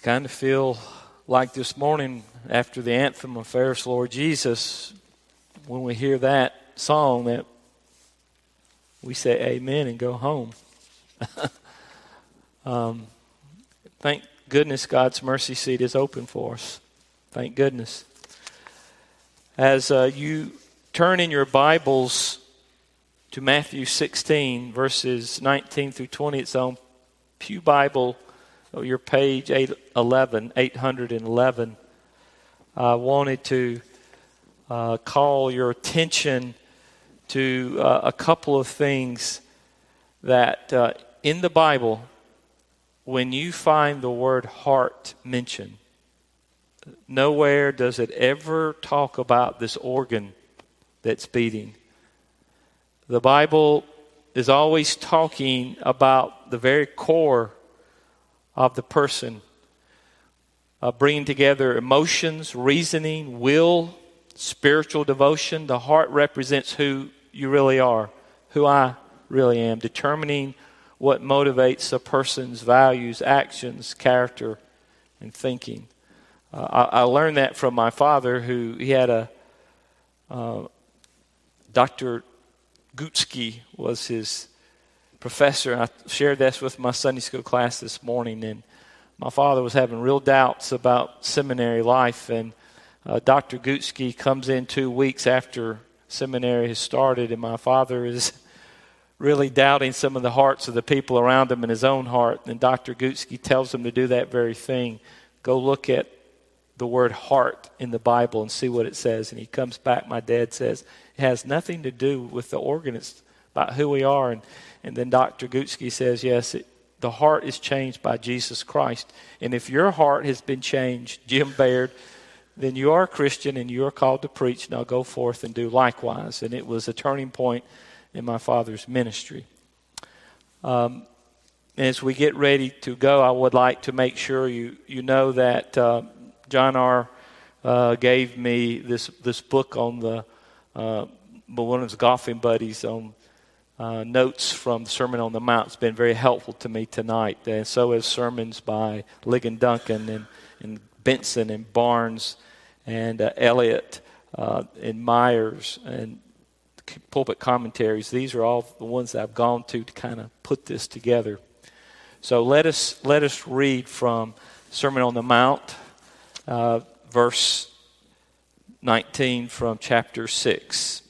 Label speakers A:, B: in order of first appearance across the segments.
A: I kind of feel like this morning after the anthem of Fairest Lord Jesus, when we hear that song, that we say amen and go home. um, thank goodness God's mercy seat is open for us. Thank goodness. As uh, you turn in your Bibles to Matthew 16, verses 19 through 20, it's on Pew Bible Oh, your page 811, 811. I wanted to uh, call your attention to uh, a couple of things that uh, in the Bible, when you find the word heart mentioned, nowhere does it ever talk about this organ that's beating. The Bible is always talking about the very core of the person, uh, bringing together emotions, reasoning, will, spiritual devotion. The heart represents who you really are, who I really am, determining what motivates a person's values, actions, character, and thinking. Uh, I, I, learned that from my father, who he had a uh, Dr. Gutsky was his professor. I shared this with my Sunday school class this morning, and my father was having real doubts about seminary life. And uh, Dr. Gutsky comes in two weeks after seminary has started, and my father is really doubting some of the hearts of the people around him and his own heart. And Dr. Gutsky tells him to do that very thing. Go look at the word heart in the Bible and see what it says. And he comes back, my dad says, it has nothing to do with the organ, it's about who we are. And and then Dr. Gutsky says, yes, it, the heart is changed by Jesus Christ. And if your heart has been changed, Jim Baird, then you are a Christian and you are called to preach. Now go forth and do likewise. And it was a turning point in my father's ministry. Um, as we get ready to go, I would like to make sure you, you know that uh, John R. Uh, gave me this, this book on the uh, one of his golfing buddies on uh, notes from the Sermon on the Mount. It's been very helpful to me tonight. And so has sermons by Ligon Duncan and, and Benson and Barnes and uh, Elliott uh, and Myers and pulpit commentaries. These are all the ones that I've gone to to kind of put this together. So let us let us read from Sermon on the Mount, uh, verse 19 from chapter 6.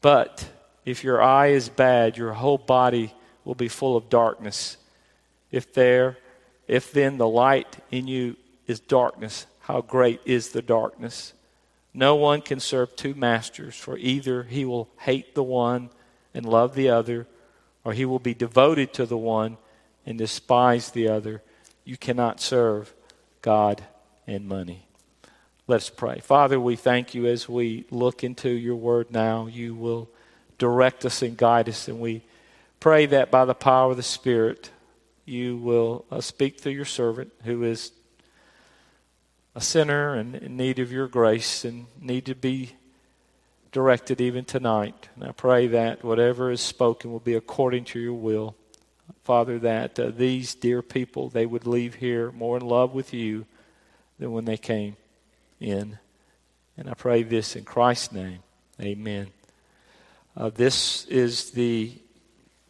A: But if your eye is bad, your whole body will be full of darkness. If there, if then the light in you is darkness, how great is the darkness? No one can serve two masters, for either he will hate the one and love the other, or he will be devoted to the one and despise the other. You cannot serve God and money. Let's pray. Father, we thank you as we look into your word now. You will direct us and guide us, and we pray that by the power of the Spirit, you will uh, speak through your servant who is a sinner and in need of your grace and need to be directed even tonight. And I pray that whatever is spoken will be according to your will. Father, that uh, these dear people, they would leave here more in love with you than when they came in. And I pray this in Christ's name. Amen. Uh, this is the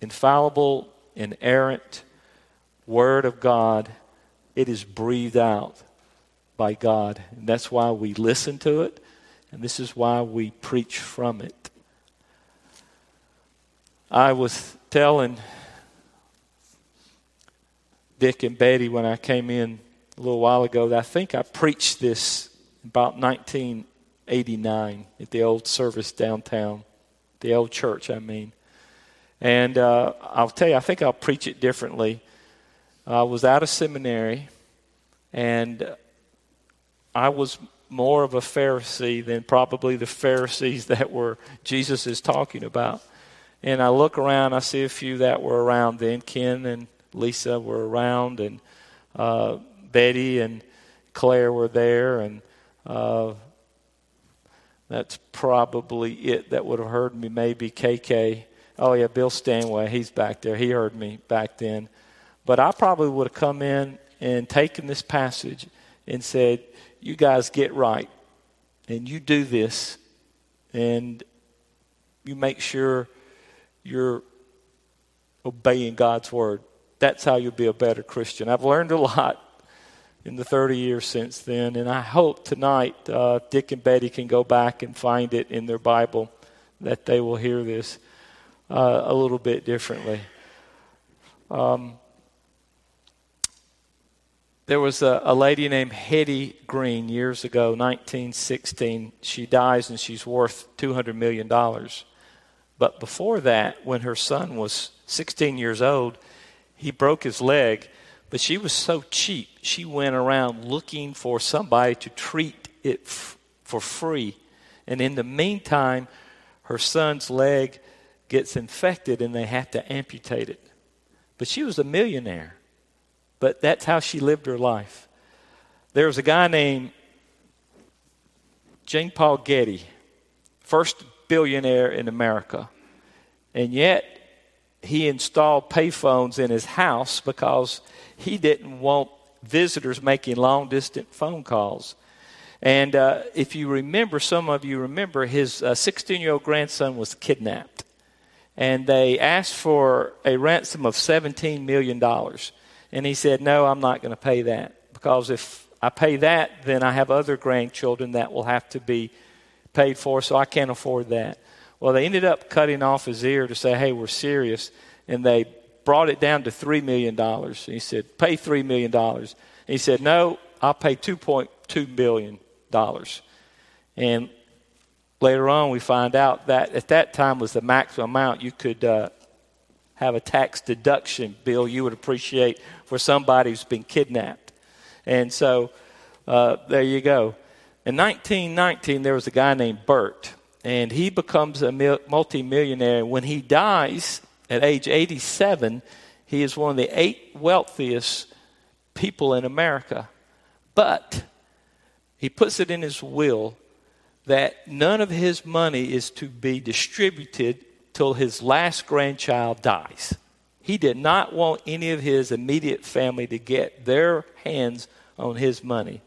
A: infallible, inerrant Word of God. It is breathed out by God. And that's why we listen to it, and this is why we preach from it. I was telling Dick and Betty when I came in a little while ago that I think I preached this about 1989 at the old service downtown, the old church, I mean. And uh, I'll tell you, I think I'll preach it differently. I was out of seminary, And I was more of a Pharisee than probably the Pharisees that were Jesus is talking about. And I look around, I see a few that were around then. Ken and Lisa were around, and uh, Betty and Claire were there, and uh, that's probably it that would have heard me. Maybe KK. Oh yeah, Bill Stanway. He's back there. He heard me back then. But I probably would have come in and taken this passage and said, "You guys get right, and you do this, and you make sure you're obeying God's word. That's how you'll be a better Christian." I've learned a lot in the 30 years since then. And I hope tonight uh, Dick and Betty can go back and find it in their Bible that they will hear this uh, a little bit differently. Um, there was a, a, lady named Hetty Green years ago, 1916. She dies and she's worth $200 million. But before that, when her son was 16 years old, he broke his leg but she was so cheap, she went around looking for somebody to treat it f- for free. And in the meantime, her son's leg gets infected and they have to amputate it. But she was a millionaire. But that's how she lived her life. There was a guy named Jean Paul Getty, first billionaire in America. And yet, he installed payphones in his house because he didn't want visitors making long distance phone calls. And uh, if you remember, some of you remember, his 16 uh, year old grandson was kidnapped. And they asked for a ransom of $17 million. And he said, No, I'm not going to pay that. Because if I pay that, then I have other grandchildren that will have to be paid for, so I can't afford that. Well, they ended up cutting off his ear to say, Hey, we're serious. And they brought it down to $3 million. He said, pay $3 million. He said, no, I'll pay $2.2 billion. And later on, we find out that at that time was the maximum amount you could uh, have a tax deduction bill you would appreciate for somebody who's been kidnapped. And so uh, there you go. In 1919, there was a guy named Burt, and he becomes a multimillionaire. When he dies, at age 87, he is one of the eight wealthiest people in America. But he puts it in his will that none of his money is to be distributed till his last grandchild dies. He did not want any of his immediate family to get their hands on his money.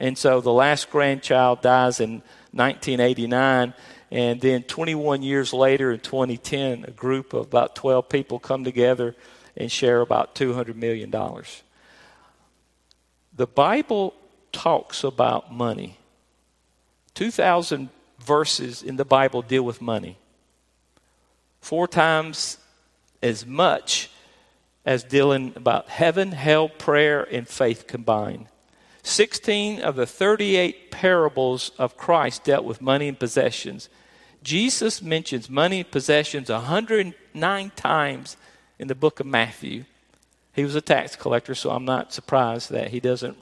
A: And so the last grandchild dies in 1989, and then 21 years later, in 2010, a group of about 12 people come together and share about $200 million. The Bible talks about money. 2,000 verses in the Bible deal with money. Four times as much as dealing about heaven, hell, prayer, and faith combined. 16 of the 38 parables of Christ dealt with money and possessions. Jesus mentions money possessions 109 times in the book of Matthew. He was a tax collector, so I'm not surprised that he doesn't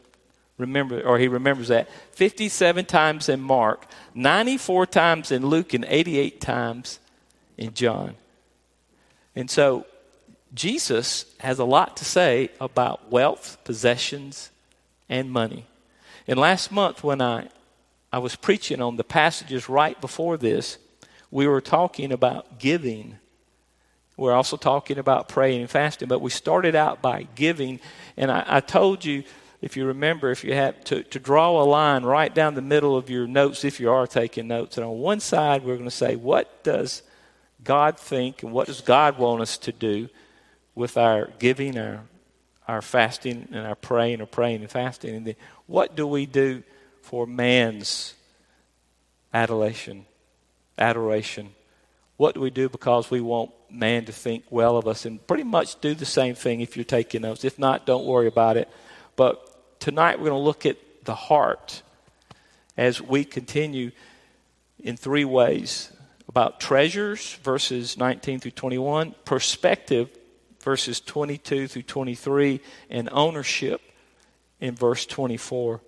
A: remember, or he remembers that. 57 times in Mark, 94 times in Luke, and 88 times in John. And so Jesus has a lot to say about wealth, possessions, and money. And last month, when I, I was preaching on the passages right before this, we were talking about giving. We're also talking about praying and fasting, but we started out by giving. And I, I told you, if you remember, if you have to, to draw a line right down the middle of your notes, if you are taking notes. And on one side, we're going to say, what does God think and what does God want us to do with our giving, our, our fasting, and our praying, or praying and fasting? And then what do we do for man's adulation? Adoration. What do we do because we want man to think well of us? And pretty much do the same thing if you're taking notes. If not, don't worry about it. But tonight we're going to look at the heart as we continue in three ways about treasures, verses 19 through 21, perspective, verses 22 through 23, and ownership in verse 24.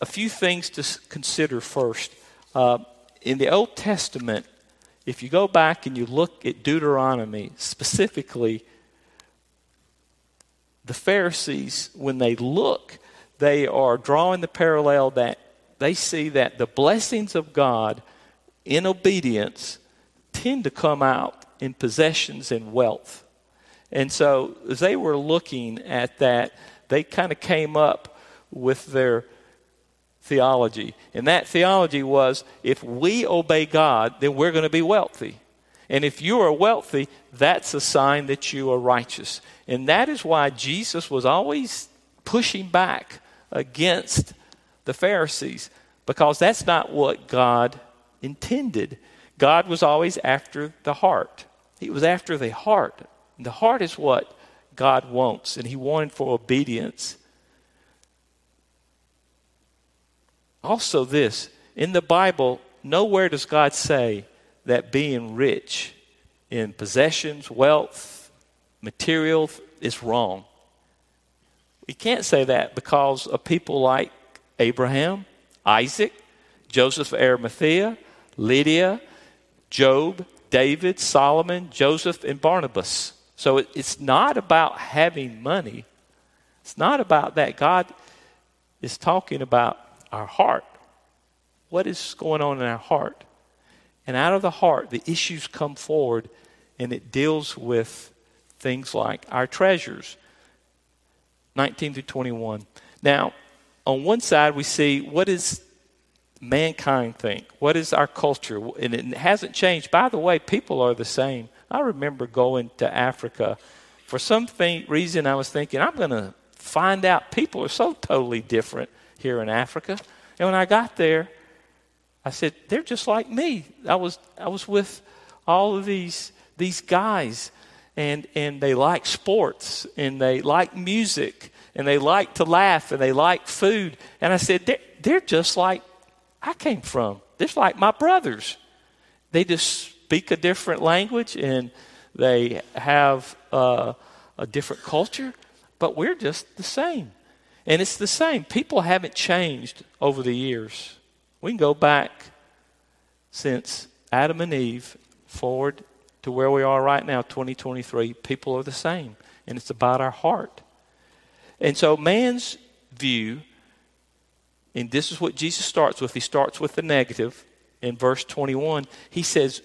A: A few things to consider first. Uh, in the Old Testament, if you go back and you look at Deuteronomy, specifically, the Pharisees, when they look, they are drawing the parallel that they see that the blessings of God in obedience tend to come out in possessions and wealth. And so, as they were looking at that, they kind of came up with their theology. And that theology was if we obey God, then we're going to be wealthy. And if you are wealthy, that's a sign that you are righteous. And that is why Jesus was always pushing back against the Pharisees, because that's not what God intended. God was always after the heart. He was after the heart. The heart is what God wants, and He wanted for obedience. Also, this in the Bible, nowhere does God say that being rich in possessions, wealth, material is wrong. We can't say that because of people like Abraham, Isaac, Joseph of Arimathea, Lydia, Job, David, Solomon, Joseph, and Barnabas. So it's not about having money. It's not about that. God is talking about our heart. What is going on in our heart? And out of the heart, the issues come forward, and it deals with things like our treasures. 19 through 21. Now, on one side, we see what does mankind think? What is our culture? And it hasn't changed. By the way, people are the same. I remember going to Africa. For some reason, I was thinking, I'm going to find out people are so totally different here in Africa. And when I got there, I said, they're just like me. I was, I was with all of these, these guys, and, and they like sports, and they like music, and they like to laugh, and they like food. And I said, they're, they're just like I came from. They're like my brothers. They just speak a different language, and they have uh, a different culture, but we're just the same. And it's the same. People haven't changed over the years. We can go back since Adam and Eve forward to where we are right now, 2023. People are the same. And it's about our heart. And so man's view, and this is what Jesus starts with, he starts with the negative in verse 21. He says,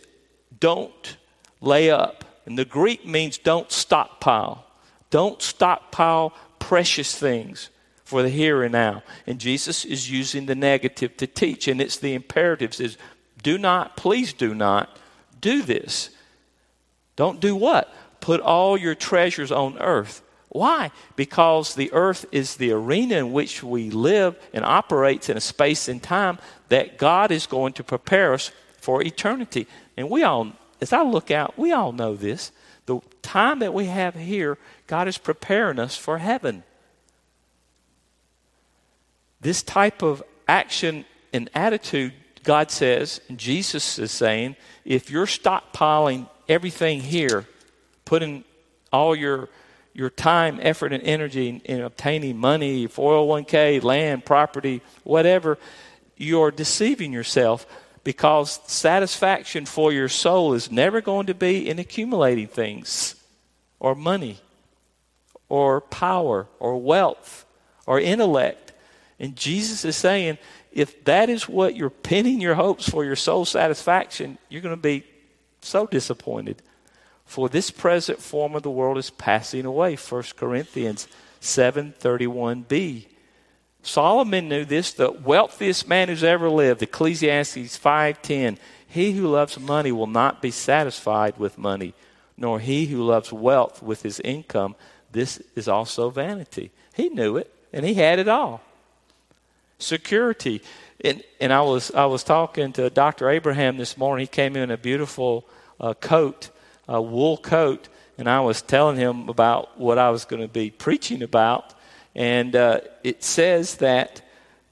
A: Don't lay up. And the Greek means don't stockpile. Don't stockpile precious things for the here and now. And Jesus is using the negative to teach, and it's the imperatives is do not, please do not do this. Don't do what? Put all your treasures on earth. Why? Because the earth is the arena in which we live and operates in a space and time that God is going to prepare us for eternity. And we all, as I look out, we all know this. The time that we have here, God is preparing us for heaven. This type of action and attitude, God says, and Jesus is saying, if you're stockpiling everything here, putting all your your time, effort, and energy in, in obtaining money, 401k, land, property, whatever, you're deceiving yourself because satisfaction for your soul is never going to be in accumulating things or money or power or wealth or intellect and Jesus is saying, if that is what you're pinning your hopes for your soul satisfaction, you're going to be so disappointed. For this present form of the world is passing away. 1 Corinthians 7:31b. Solomon knew this, the wealthiest man who's ever lived, Ecclesiastes 5:10. He who loves money will not be satisfied with money, nor he who loves wealth with his income. This is also vanity. He knew it, and he had it all security. And, and I, was, I was talking to Dr. Abraham this morning. He came in a beautiful uh, coat, a wool coat, and I was telling him about what I was going to be preaching about. And uh, it says that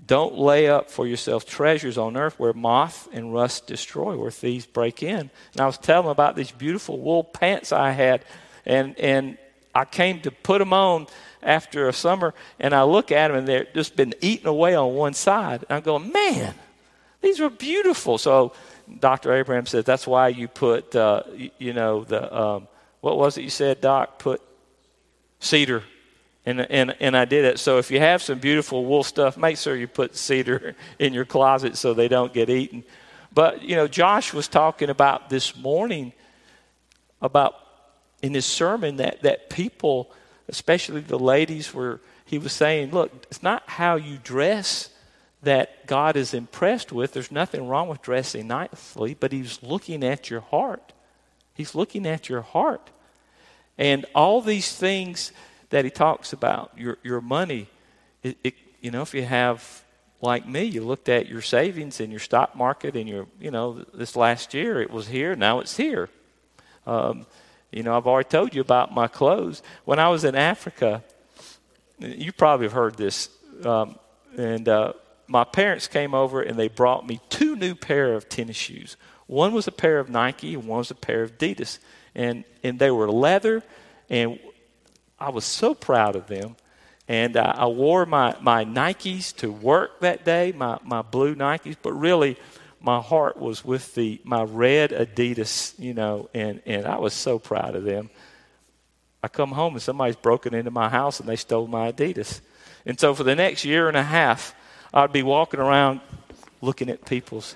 A: don't lay up for yourself treasures on earth where moth and rust destroy, where thieves break in. And I was telling him about these beautiful wool pants I had, and, and I came to put them on after a summer, and I look at them and they're just been eaten away on one side. And I'm going, man, these are beautiful. So Dr. Abraham said, that's why you put, uh, you, you, know, the um, what was it you said, Doc? Put cedar. And, and, and I did it. So if you have some beautiful wool stuff, make sure you put cedar in your closet so they don't get eaten. But, you know, Josh was talking about this morning about in his sermon that, that people, especially the ladies, were, he was saying, look, it's not how you dress that God is impressed with. There's nothing wrong with dressing nicely, but he's looking at your heart. He's looking at your heart. And all these things that he talks about, your, your money, it, it, you know, if you have, like me, you looked at your savings and your stock market and your, you know, this last year it was here, now it's here. Um, you know, I've already told you about my clothes. When I was in Africa, you probably have heard this, um, and uh, my parents came over and they brought me two new pair of tennis shoes. One was a pair of Nike and one was a pair of Adidas and and they were leather, and I was so proud of them. And uh, I wore my, my Nikes to work that day, my, my blue Nikes, but really my heart was with the my red Adidas, you know, and, and I was so proud of them. I come home and somebody's broken into my house and they stole my Adidas. And so for the next year and a half, I'd be walking around looking at people's,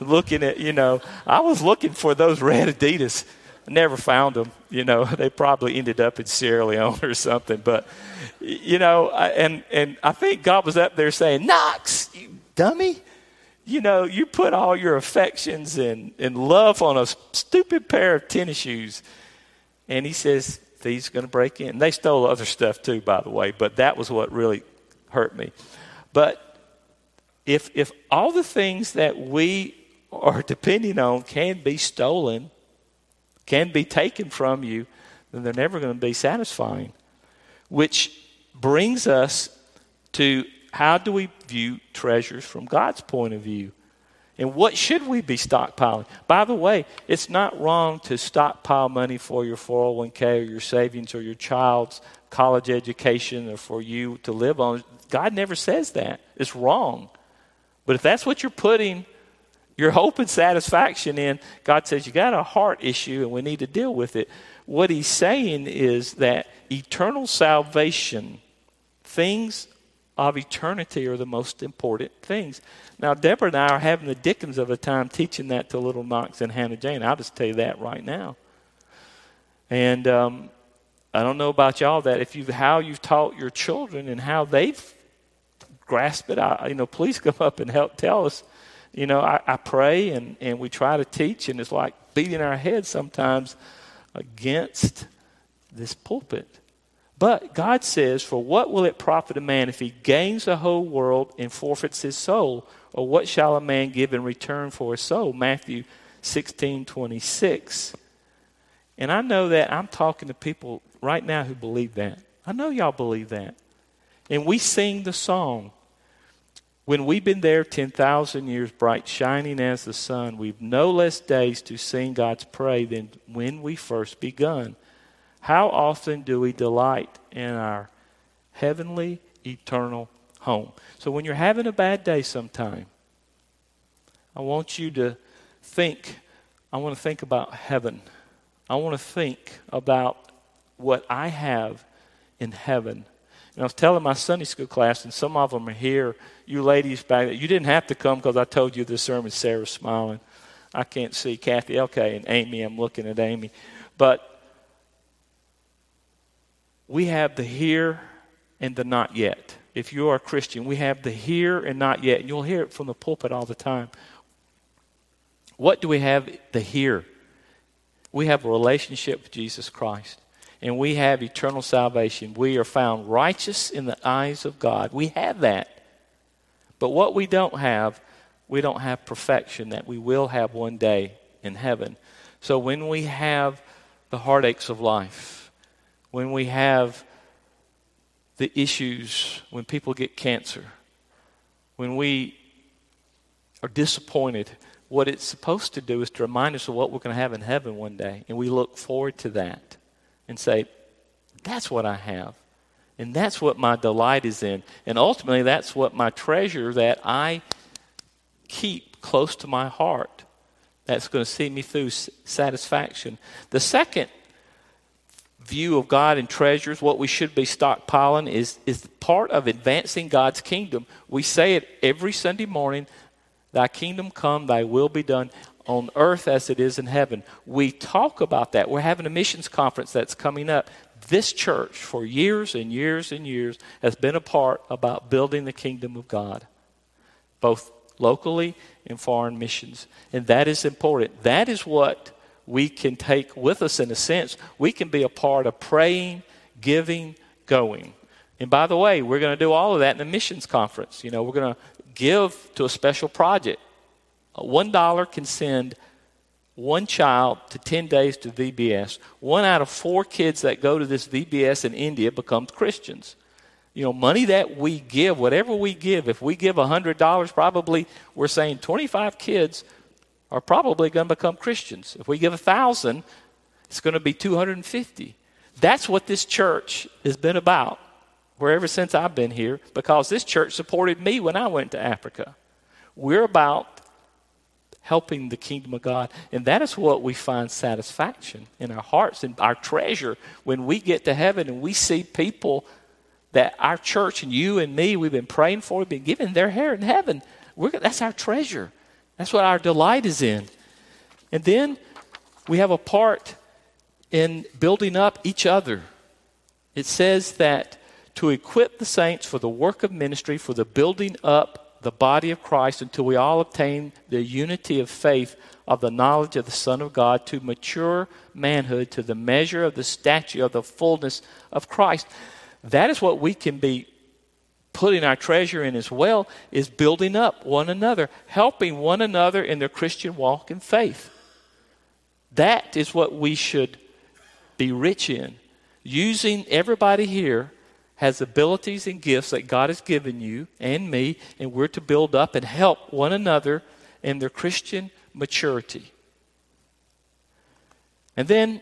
A: looking at, you know, I was looking for those red Adidas I never found them. You know, they probably ended up in Sierra Leone or something. But, you know, and, and I think God was up there saying, Knox, you dummy. You know, you put all your affections and, and love on a stupid pair of tennis shoes. And he says, thieves going to break in. They stole other stuff too, by the way, but that was what really hurt me. But if, if all the things that we are depending on can be stolen, can be taken from you, then they're never going to be satisfying. Which brings us to how do we view treasures from God's point of view? And what should we be stockpiling? By the way, it's not wrong to stockpile money for your 401k or your savings or your child's college education or for you to live on. God never says that. It's wrong. But if that's what you're putting your hope and satisfaction in, God says you got a heart issue and we need to deal with it. What he's saying is that eternal salvation, things of eternity are the most important things. Now, Deborah and I are having the dickens of a time teaching that to little Knox and Hannah Jane. I'll just tell you that right now. And um, I don't know about y'all that if you how you've taught your children and how they've grasped it, I, you know, please come up and help tell us you know, I, I pray and, and we try to teach, and it's like beating our heads sometimes against this pulpit. But God says, For what will it profit a man if he gains the whole world and forfeits his soul? Or what shall a man give in return for his soul? Matthew 16 26. And I know that I'm talking to people right now who believe that. I know y'all believe that. And we sing the song, when we've been there 10,000 years, bright shining as the sun, we've no less days to sing God's praise than when we first begun. How often do we delight in our heavenly, eternal home? So when you're having a bad day sometime, I want you to think, I want to think about heaven. I want to think about what I have in heaven and I was telling my Sunday school class, and some of them are here. You ladies back there, you didn't have to come because I told you this sermon. Sarah's smiling. I can't see Kathy. Okay, and Amy. I'm looking at Amy. But we have the here and the not yet. If you are a Christian, we have the here and not yet. And you'll hear it from the pulpit all the time. What do we have the here? We have a relationship with Jesus Christ and we have eternal salvation. We are found righteous in the eyes of God. We have that. But what we don't have, we don't have perfection that we will have one day in heaven. So when we have the heartaches of life, when we have the issues, when people get cancer, when we are disappointed, what it's supposed to do is to remind us of what we're going to have in heaven one day. And we look forward to that and say, That's what I have. And that's what my delight is in. And ultimately, that's what my treasure that I keep close to my heart. That's going to see me through satisfaction. The second view of God and treasures, what we should be stockpiling, is, is part of advancing God's kingdom. We say it every Sunday morning Thy kingdom come, thy will be done on earth as it is in heaven. We talk about that. We're having a missions conference that's coming up this church for years and years and years has been a part about building the kingdom of God, both locally and foreign missions. And that is important. That is what we can take with us in a sense. We can be a part of praying, giving, going. And by the way, we're going to do all of that in the missions conference. You know, we're going to give to a special project. One dollar can send one child to 10 days to VBS. One out of four kids that go to this VBS in India becomes Christians. You know, money that we give, whatever we give, if we give $100, probably we're saying 25 kids are probably going to become Christians. If we give a 1,000, it's going to be 250. That's what this church has been about, wherever since I've been here, because this church supported me when I went to Africa. We're about helping the kingdom of God. And that is what we find satisfaction in our hearts and our treasure when we get to heaven and we see people that our church and you and me, we've been praying for, we've been giving their hair in heaven. We're, that's our treasure. That's what our delight is in. And then we have a part in building up each other. It says that to equip the saints for the work of ministry, for the building up the body of Christ until we all obtain the unity of faith of the knowledge of the Son of God to mature manhood to the measure of the stature of the fullness of Christ. That is what we can be putting our treasure in as well is building up one another, helping one another in their Christian walk and faith. That is what we should be rich in. Using everybody here has abilities and gifts that God has given you and me, and we're to build up and help one another in their Christian maturity. And then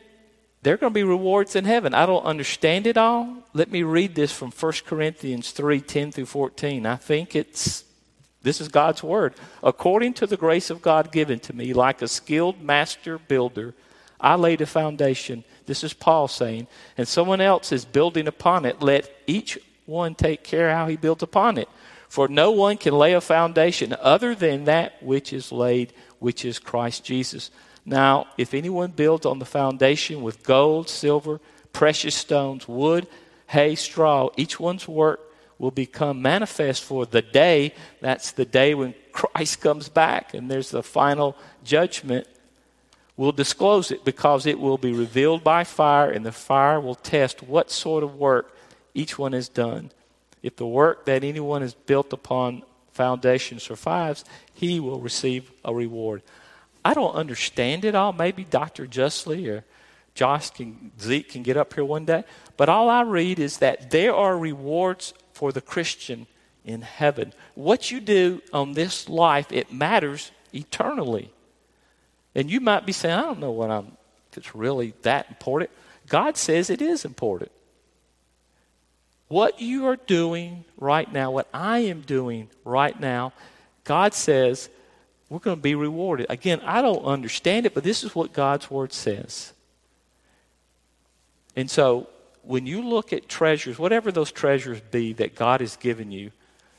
A: there are going to be rewards in heaven. I don't understand it all. Let me read this from 1 Corinthians 3 10 through 14. I think it's this is God's word. According to the grace of God given to me, like a skilled master builder, I laid a foundation this is Paul saying, and someone else is building upon it. Let each one take care how he builds upon it. For no one can lay a foundation other than that which is laid, which is Christ Jesus. Now, if anyone builds on the foundation with gold, silver, precious stones, wood, hay, straw, each one's work will become manifest for the day. That's the day when Christ comes back and there's the final judgment We'll disclose it because it will be revealed by fire, and the fire will test what sort of work each one has done. If the work that anyone has built upon foundation survives, he will receive a reward. I don't understand it all. Maybe Dr. Justly or Josh can, Zeke can get up here one day. But all I read is that there are rewards for the Christian in heaven. What you do on this life, it matters eternally. And you might be saying, I don't know what I'm, if it's really that important. God says it is important. What you are doing right now, what I am doing right now, God says we're going to be rewarded. Again, I don't understand it, but this is what God's Word says. And so when you look at treasures, whatever those treasures be that God has given you,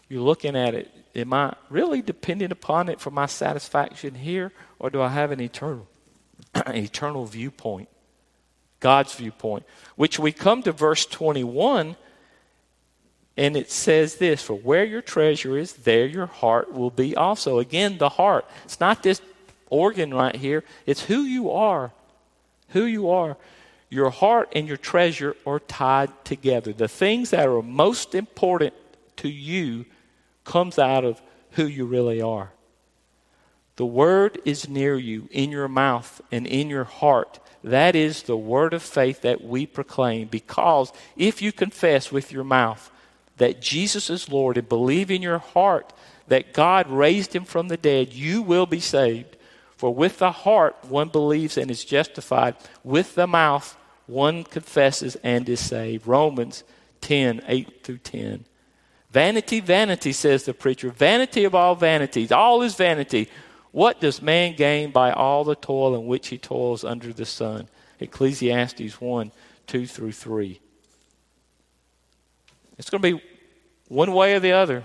A: you're looking at it. Am I really dependent upon it for my satisfaction here, or do I have an eternal, eternal viewpoint? God's viewpoint. Which we come to verse 21, and it says this For where your treasure is, there your heart will be also. Again, the heart. It's not this organ right here, it's who you are. Who you are. Your heart and your treasure are tied together. The things that are most important to you comes out of who you really are. The word is near you, in your mouth and in your heart. That is the word of faith that we proclaim. Because if you confess with your mouth that Jesus is Lord and believe in your heart that God raised him from the dead, you will be saved. For with the heart one believes and is justified, with the mouth one confesses and is saved. Romans 10, 8 through 10. Vanity, vanity, says the preacher. Vanity of all vanities. All is vanity. What does man gain by all the toil in which he toils under the sun? Ecclesiastes 1, 2 through 3. It's going to be one way or the other.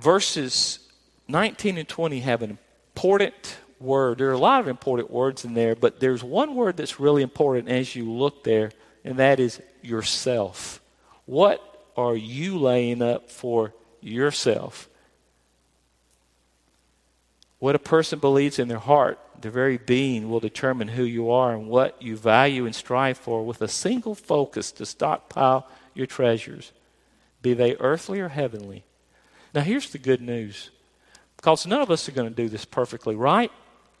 A: Verses 19 and 20 have an important word. There are a lot of important words in there, but there's one word that's really important as you look there, and that is yourself. What are you laying up for yourself? What a person believes in their heart, their very being, will determine who you are and what you value and strive for with a single focus to stockpile your treasures, be they earthly or heavenly. Now, here's the good news because none of us are going to do this perfectly, right?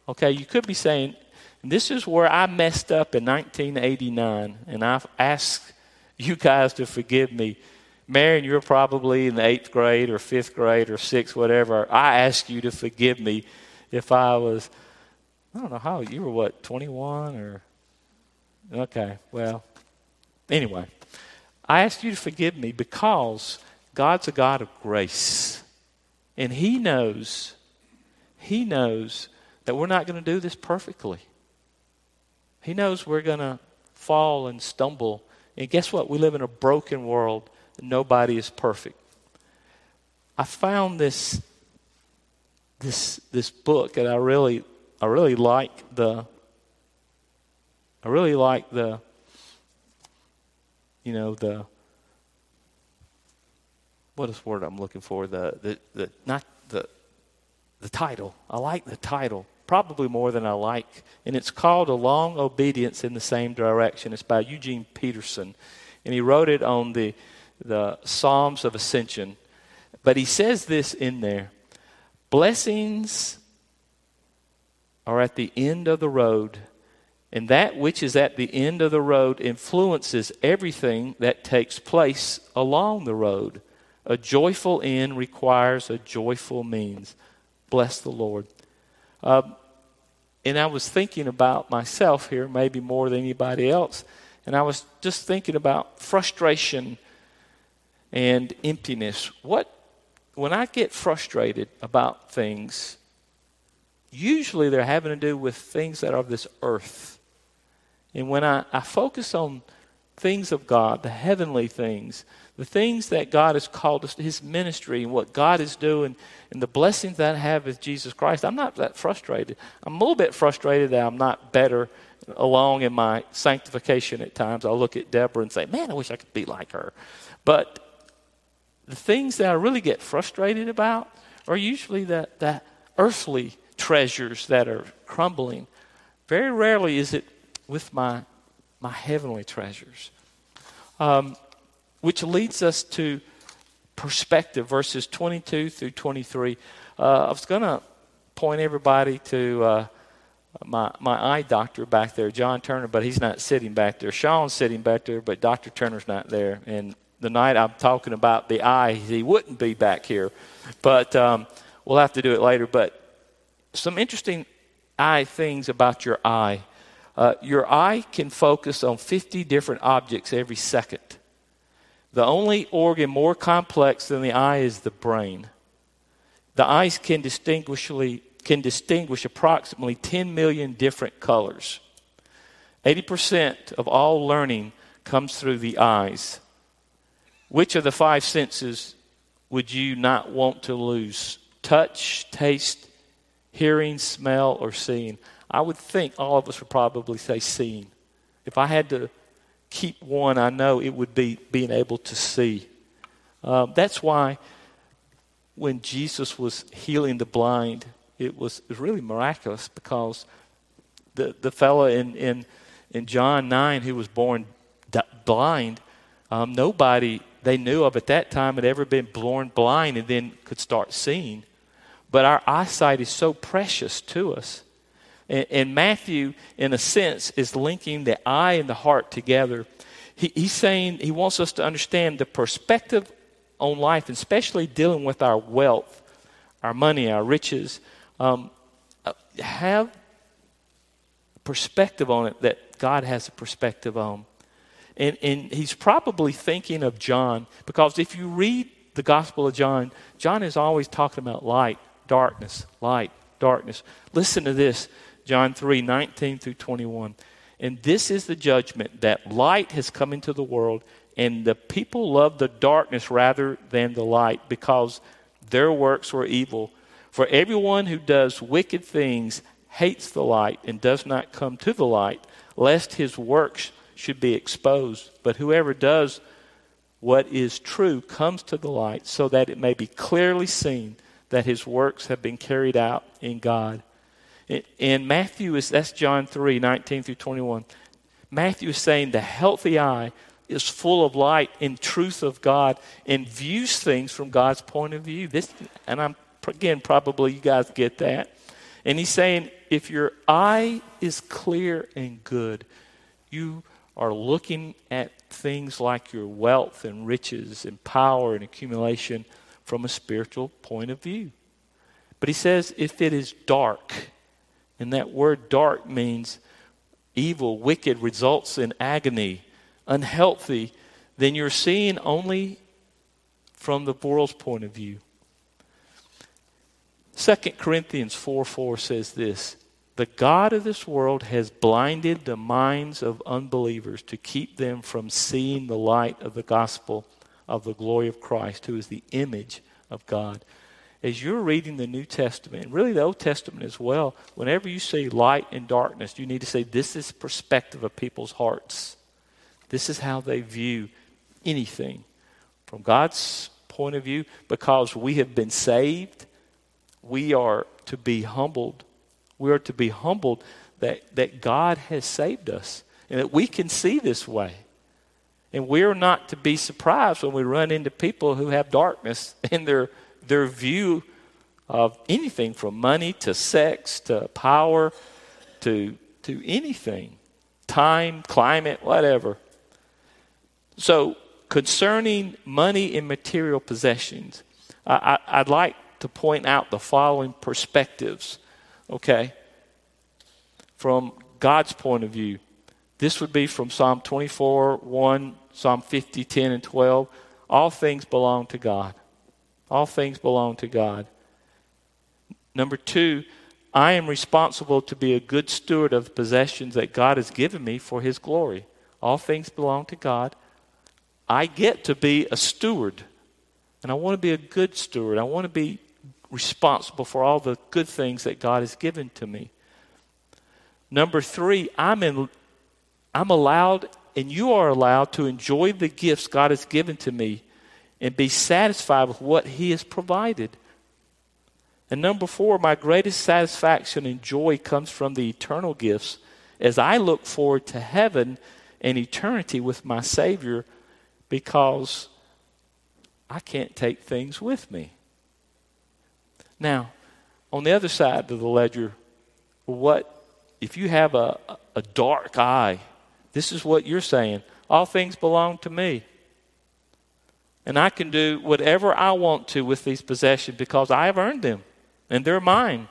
A: Okay, you could be saying, This is where I messed up in 1989, and I've asked you guys to forgive me. Marion, you're probably in the eighth grade or fifth grade or sixth, whatever. I ask you to forgive me if I was, I don't know how, you were what, 21 or? Okay, well, anyway. I ask you to forgive me because God's a God of grace. And He knows, He knows that we're not going to do this perfectly. He knows we're going to fall and stumble. And guess what? We live in a broken world. Nobody is perfect. I found this this this book and I really I really like the I really like the you know the what is word I'm looking for the the, the not the the title. I like the title probably more than I like. And it's called A Long Obedience in the Same Direction. It's by Eugene Peterson. And he wrote it on the, the Psalms of Ascension. But he says this in there Blessings are at the end of the road, and that which is at the end of the road influences everything that takes place along the road. A joyful end requires a joyful means. Bless the Lord. Uh, and I was thinking about myself here, maybe more than anybody else. And I was just thinking about frustration and emptiness. What, when I get frustrated about things, usually they're having to do with things that are of this earth. And when I, I focus on things of God, the heavenly things, the things that God has called us to His ministry and what God is doing and the blessings that I have with Jesus Christ, I'm not that frustrated. I'm a little bit frustrated that I'm not better along in my sanctification at times. I'll look at Deborah and say, man, I wish I could be like her. But the things that I really get frustrated about are usually that, that earthly treasures that are crumbling. Very rarely is it with my, my heavenly treasures. Um, which leads us to perspective, verses 22 through 23. Uh, I was going to point everybody to uh, my, my eye doctor back there, John Turner, but he's not sitting back there. Sean's sitting back there, but Dr. Turner's not there. And the night I'm talking about the eye, he wouldn't be back here. But um, we'll have to do it later. But some interesting eye things about your eye. Uh, your eye can focus on 50 different objects every second. The only organ more complex than the eye is the brain. The eyes can distinguishly can distinguish approximately 10 million different colors. 80% of all learning comes through the eyes. Which of the five senses would you not want to lose? Touch, taste, hearing, smell, or seeing? I would think all of us would probably say seeing. If I had to keep one, I know it would be being able to see. Um, that's why when Jesus was healing the blind, it was, it was really miraculous because the, the fellow in, in, in John 9 who was born d- blind, um, nobody they knew of at that time had ever been born blind and then could start seeing. But our eyesight is so precious to us and, and Matthew, in a sense, is linking the eye and the heart together. He, he's saying he wants us to understand the perspective on life, especially dealing with our wealth, our money, our riches. Um, uh, have perspective on it that God has a perspective on. And, and he's probably thinking of John because if you read the Gospel of John, John is always talking about light, darkness, light, darkness. Listen to this John 3 19 through 21. And this is the judgment that light has come into the world, and the people love the darkness rather than the light because their works were evil. For everyone who does wicked things hates the light and does not come to the light, lest his works should be exposed. But whoever does what is true comes to the light, so that it may be clearly seen that his works have been carried out in God. In Matthew is that's John 3, 19 through 21. Matthew is saying the healthy eye is full of light and truth of God and views things from God's point of view. This and I'm again probably you guys get that. And he's saying if your eye is clear and good, you are looking at things like your wealth and riches and power and accumulation from a spiritual point of view. But he says if it is dark, and that word dark means evil, wicked, results in agony, unhealthy, then you're seeing only from the world's point of view. 2 Corinthians 4 4 says this The God of this world has blinded the minds of unbelievers to keep them from seeing the light of the gospel of the glory of Christ, who is the image of God as you're reading the New Testament, really the Old Testament as well, whenever you see light and darkness, you need to say, This is perspective of people's hearts. This is how they view anything. From God's point of view, because we have been saved, we are to be humbled. We are to be humbled that, that God has saved us and that we can see this way. And we're not to be surprised when we run into people who have darkness in their their view of anything from money to sex to power to, to anything time, climate, whatever. So, concerning money and material possessions, I, I'd like to point out the following perspectives, okay, from God's point of view. This would be from Psalm 24, 1, Psalm 50, 10, and 12. All things belong to God. All things belong to God. Number two, I am responsible to be a good steward of the possessions that God has given me for His glory. All things belong to God. I get to be a steward. And I want to be a good steward. I want to be responsible for all the good things that God has given to me. Number three, I'm, in, I'm allowed, and you are allowed to enjoy the gifts God has given to me and be satisfied with what He has provided. And number four, my greatest satisfaction and joy comes from the eternal gifts as I look forward to heaven and eternity with my Savior because I can't take things with me. Now, on the other side of the ledger, what if you have a, a dark eye? This is what you're saying. All things belong to me. And I can do whatever I want to with these possessions because I have earned them and they're mine.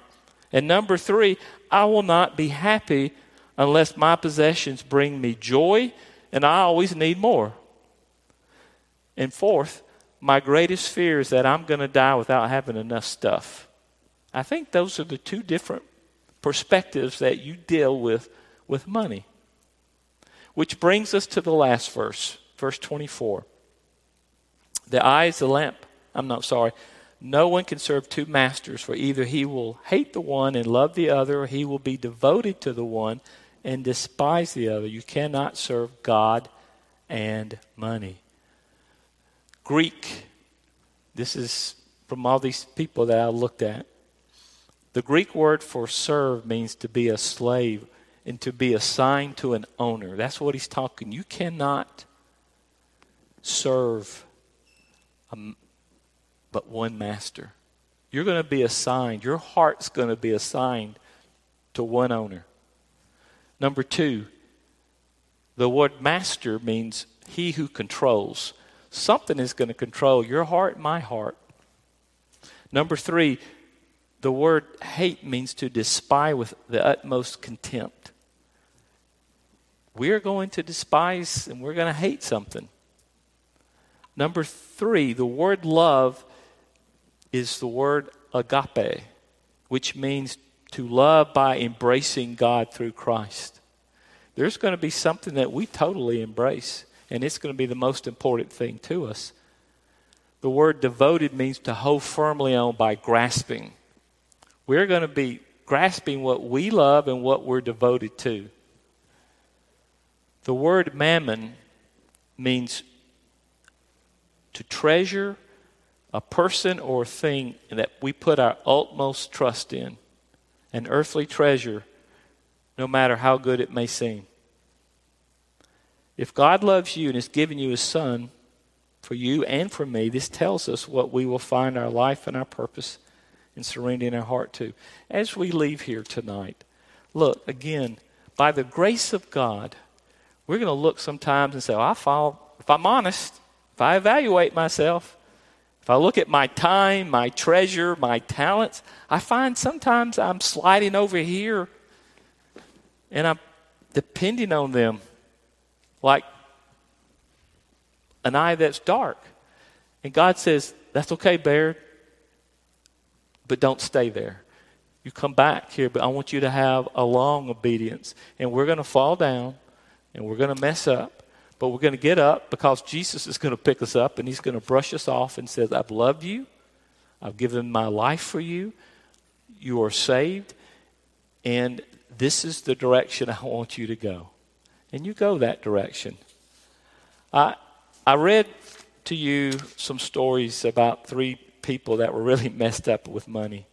A: And number three, I will not be happy unless my possessions bring me joy and I always need more. And fourth, my greatest fear is that I'm going to die without having enough stuff. I think those are the two different perspectives that you deal with with money. Which brings us to the last verse, verse 24. The eye is the lamp. I'm not sorry. No one can serve two masters, for either he will hate the one and love the other, or he will be devoted to the one and despise the other. You cannot serve God and money. Greek, this is from all these people that I looked at. The Greek word for serve means to be a slave and to be assigned to an owner. That's what he's talking. You cannot serve but one master. You're going to be assigned, your heart's going to be assigned to one owner. Number two, the word master means he who controls. Something is going to control your heart, my heart. Number three, the word hate means to despise with the utmost contempt. We're going to despise and we're going to hate something. Number three, the word love is the word agape, which means to love by embracing God through Christ. There's going to be something that we totally embrace, and it's going to be the most important thing to us. The word devoted means to hold firmly on by grasping. We're going to be grasping what we love and what we're devoted to. The word mammon means to treasure a person or thing that we put our utmost trust in, an earthly treasure, no matter how good it may seem. If God loves you and has given you His Son for you and for me, this tells us what we will find our life and our purpose in surrendering our heart to. As we leave here tonight, look, again, by the grace of God, we're going to look sometimes and say, well, I fall, if I'm honest, if I evaluate myself, if I look at my time, my treasure, my talents, I find sometimes I'm sliding over here and I'm depending on them like an eye that's dark. And God says, That's okay, Baird, but don't stay there. You come back here, but I want you to have a long obedience. And we're going to fall down and we're going to mess up. But we're going to get up because Jesus is going to pick us up and he's going to brush us off and says, I've loved you. I've given my life for you. You are saved. And this is the direction I want you to go. And you go that direction. I, I read to you some stories about three people that were really messed up with money.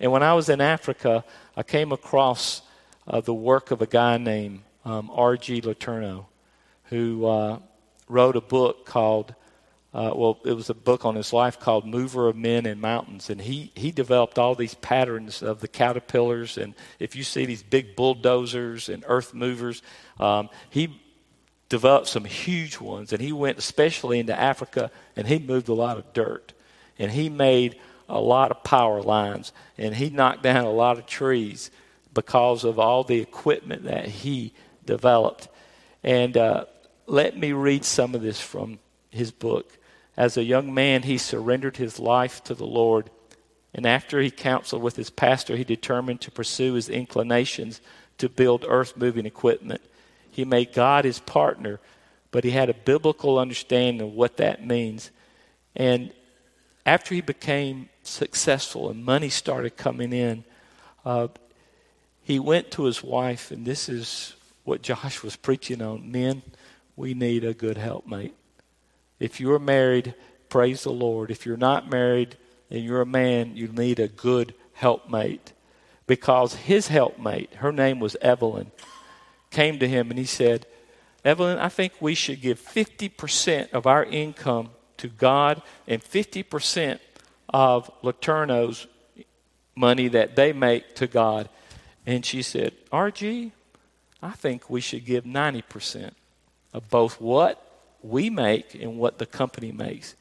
A: And when I was in Africa, I came across uh, the work of a guy named um, R.G. Letourneau who uh, wrote a book called, uh, well, it was a book on his life called Mover of Men and Mountains. And he, he developed all these patterns of the caterpillars. And if you see these big bulldozers and earth movers, um, he developed some huge ones. And he went especially into Africa and he moved a lot of dirt. And he made a lot of power lines. And he knocked down a lot of trees because of all the equipment that he developed. And uh, let me read some of this from his book. As a young man, he surrendered his life to the Lord. And after he counseled with his pastor, he determined to pursue his inclinations to build earth moving equipment. He made God his partner, but he had a biblical understanding of what that means. And after he became successful and money started coming in, uh, he went to his wife, and this is what Josh was preaching on. Men, we need a good helpmate. If you're married, praise the Lord. If you're not married and you're a man, you need a good helpmate. Because his helpmate, her name was Evelyn, came to him and he said, Evelyn, I think we should give 50% of our income to God and 50% of Letourneau's money that they make to God. And she said, RG, I think we should give 90% of both what we make and what the company makes.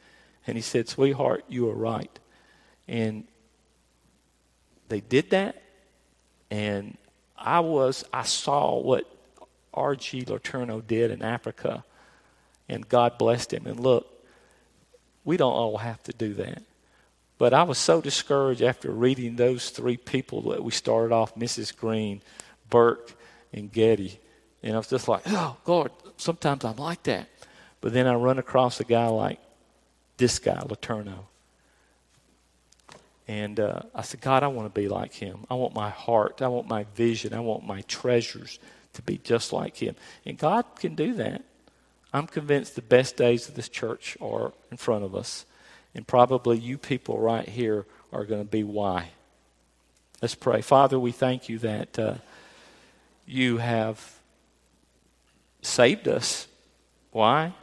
A: And he said, Sweetheart, you are right. And they did that. And I was, I saw what R.G. Letourneau did in Africa. And God blessed him. And look, we don't all have to do that. But I was so discouraged after reading those three people that we started off Mrs. Green, Burt, and Getty. And I was just like, oh, Lord, sometimes I'm like that. But then I run across a guy like this guy, Letourneau. And uh, I said, God, I want to be like him. I want my heart, I want my vision, I want my treasures to be just like him. And God can do that. I'm convinced the best days of this church are in front of us. And probably you people right here are going to be why. Let's pray. Father, we thank you that uh, you have saved us. Why?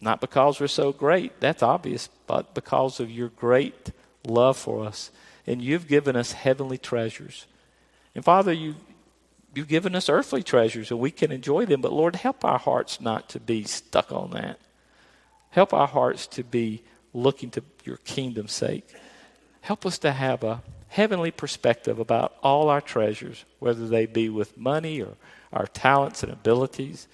A: Not because we're so great, that's obvious, but because of your great love for us. And you've given us heavenly treasures. And Father, you, you've given us earthly treasures and we can enjoy them, but Lord, help our hearts not to be stuck on that. Help our hearts to be looking to your kingdom's sake. Help us to have a heavenly perspective about all our treasures, whether they be with money or our talents and abilities.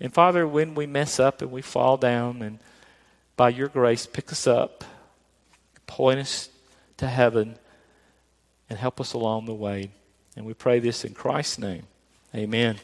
A: And Father, when we mess up and we fall down, and by your grace, pick us up, point us to heaven, and help us along the way. And we pray this in Christ's name. Amen.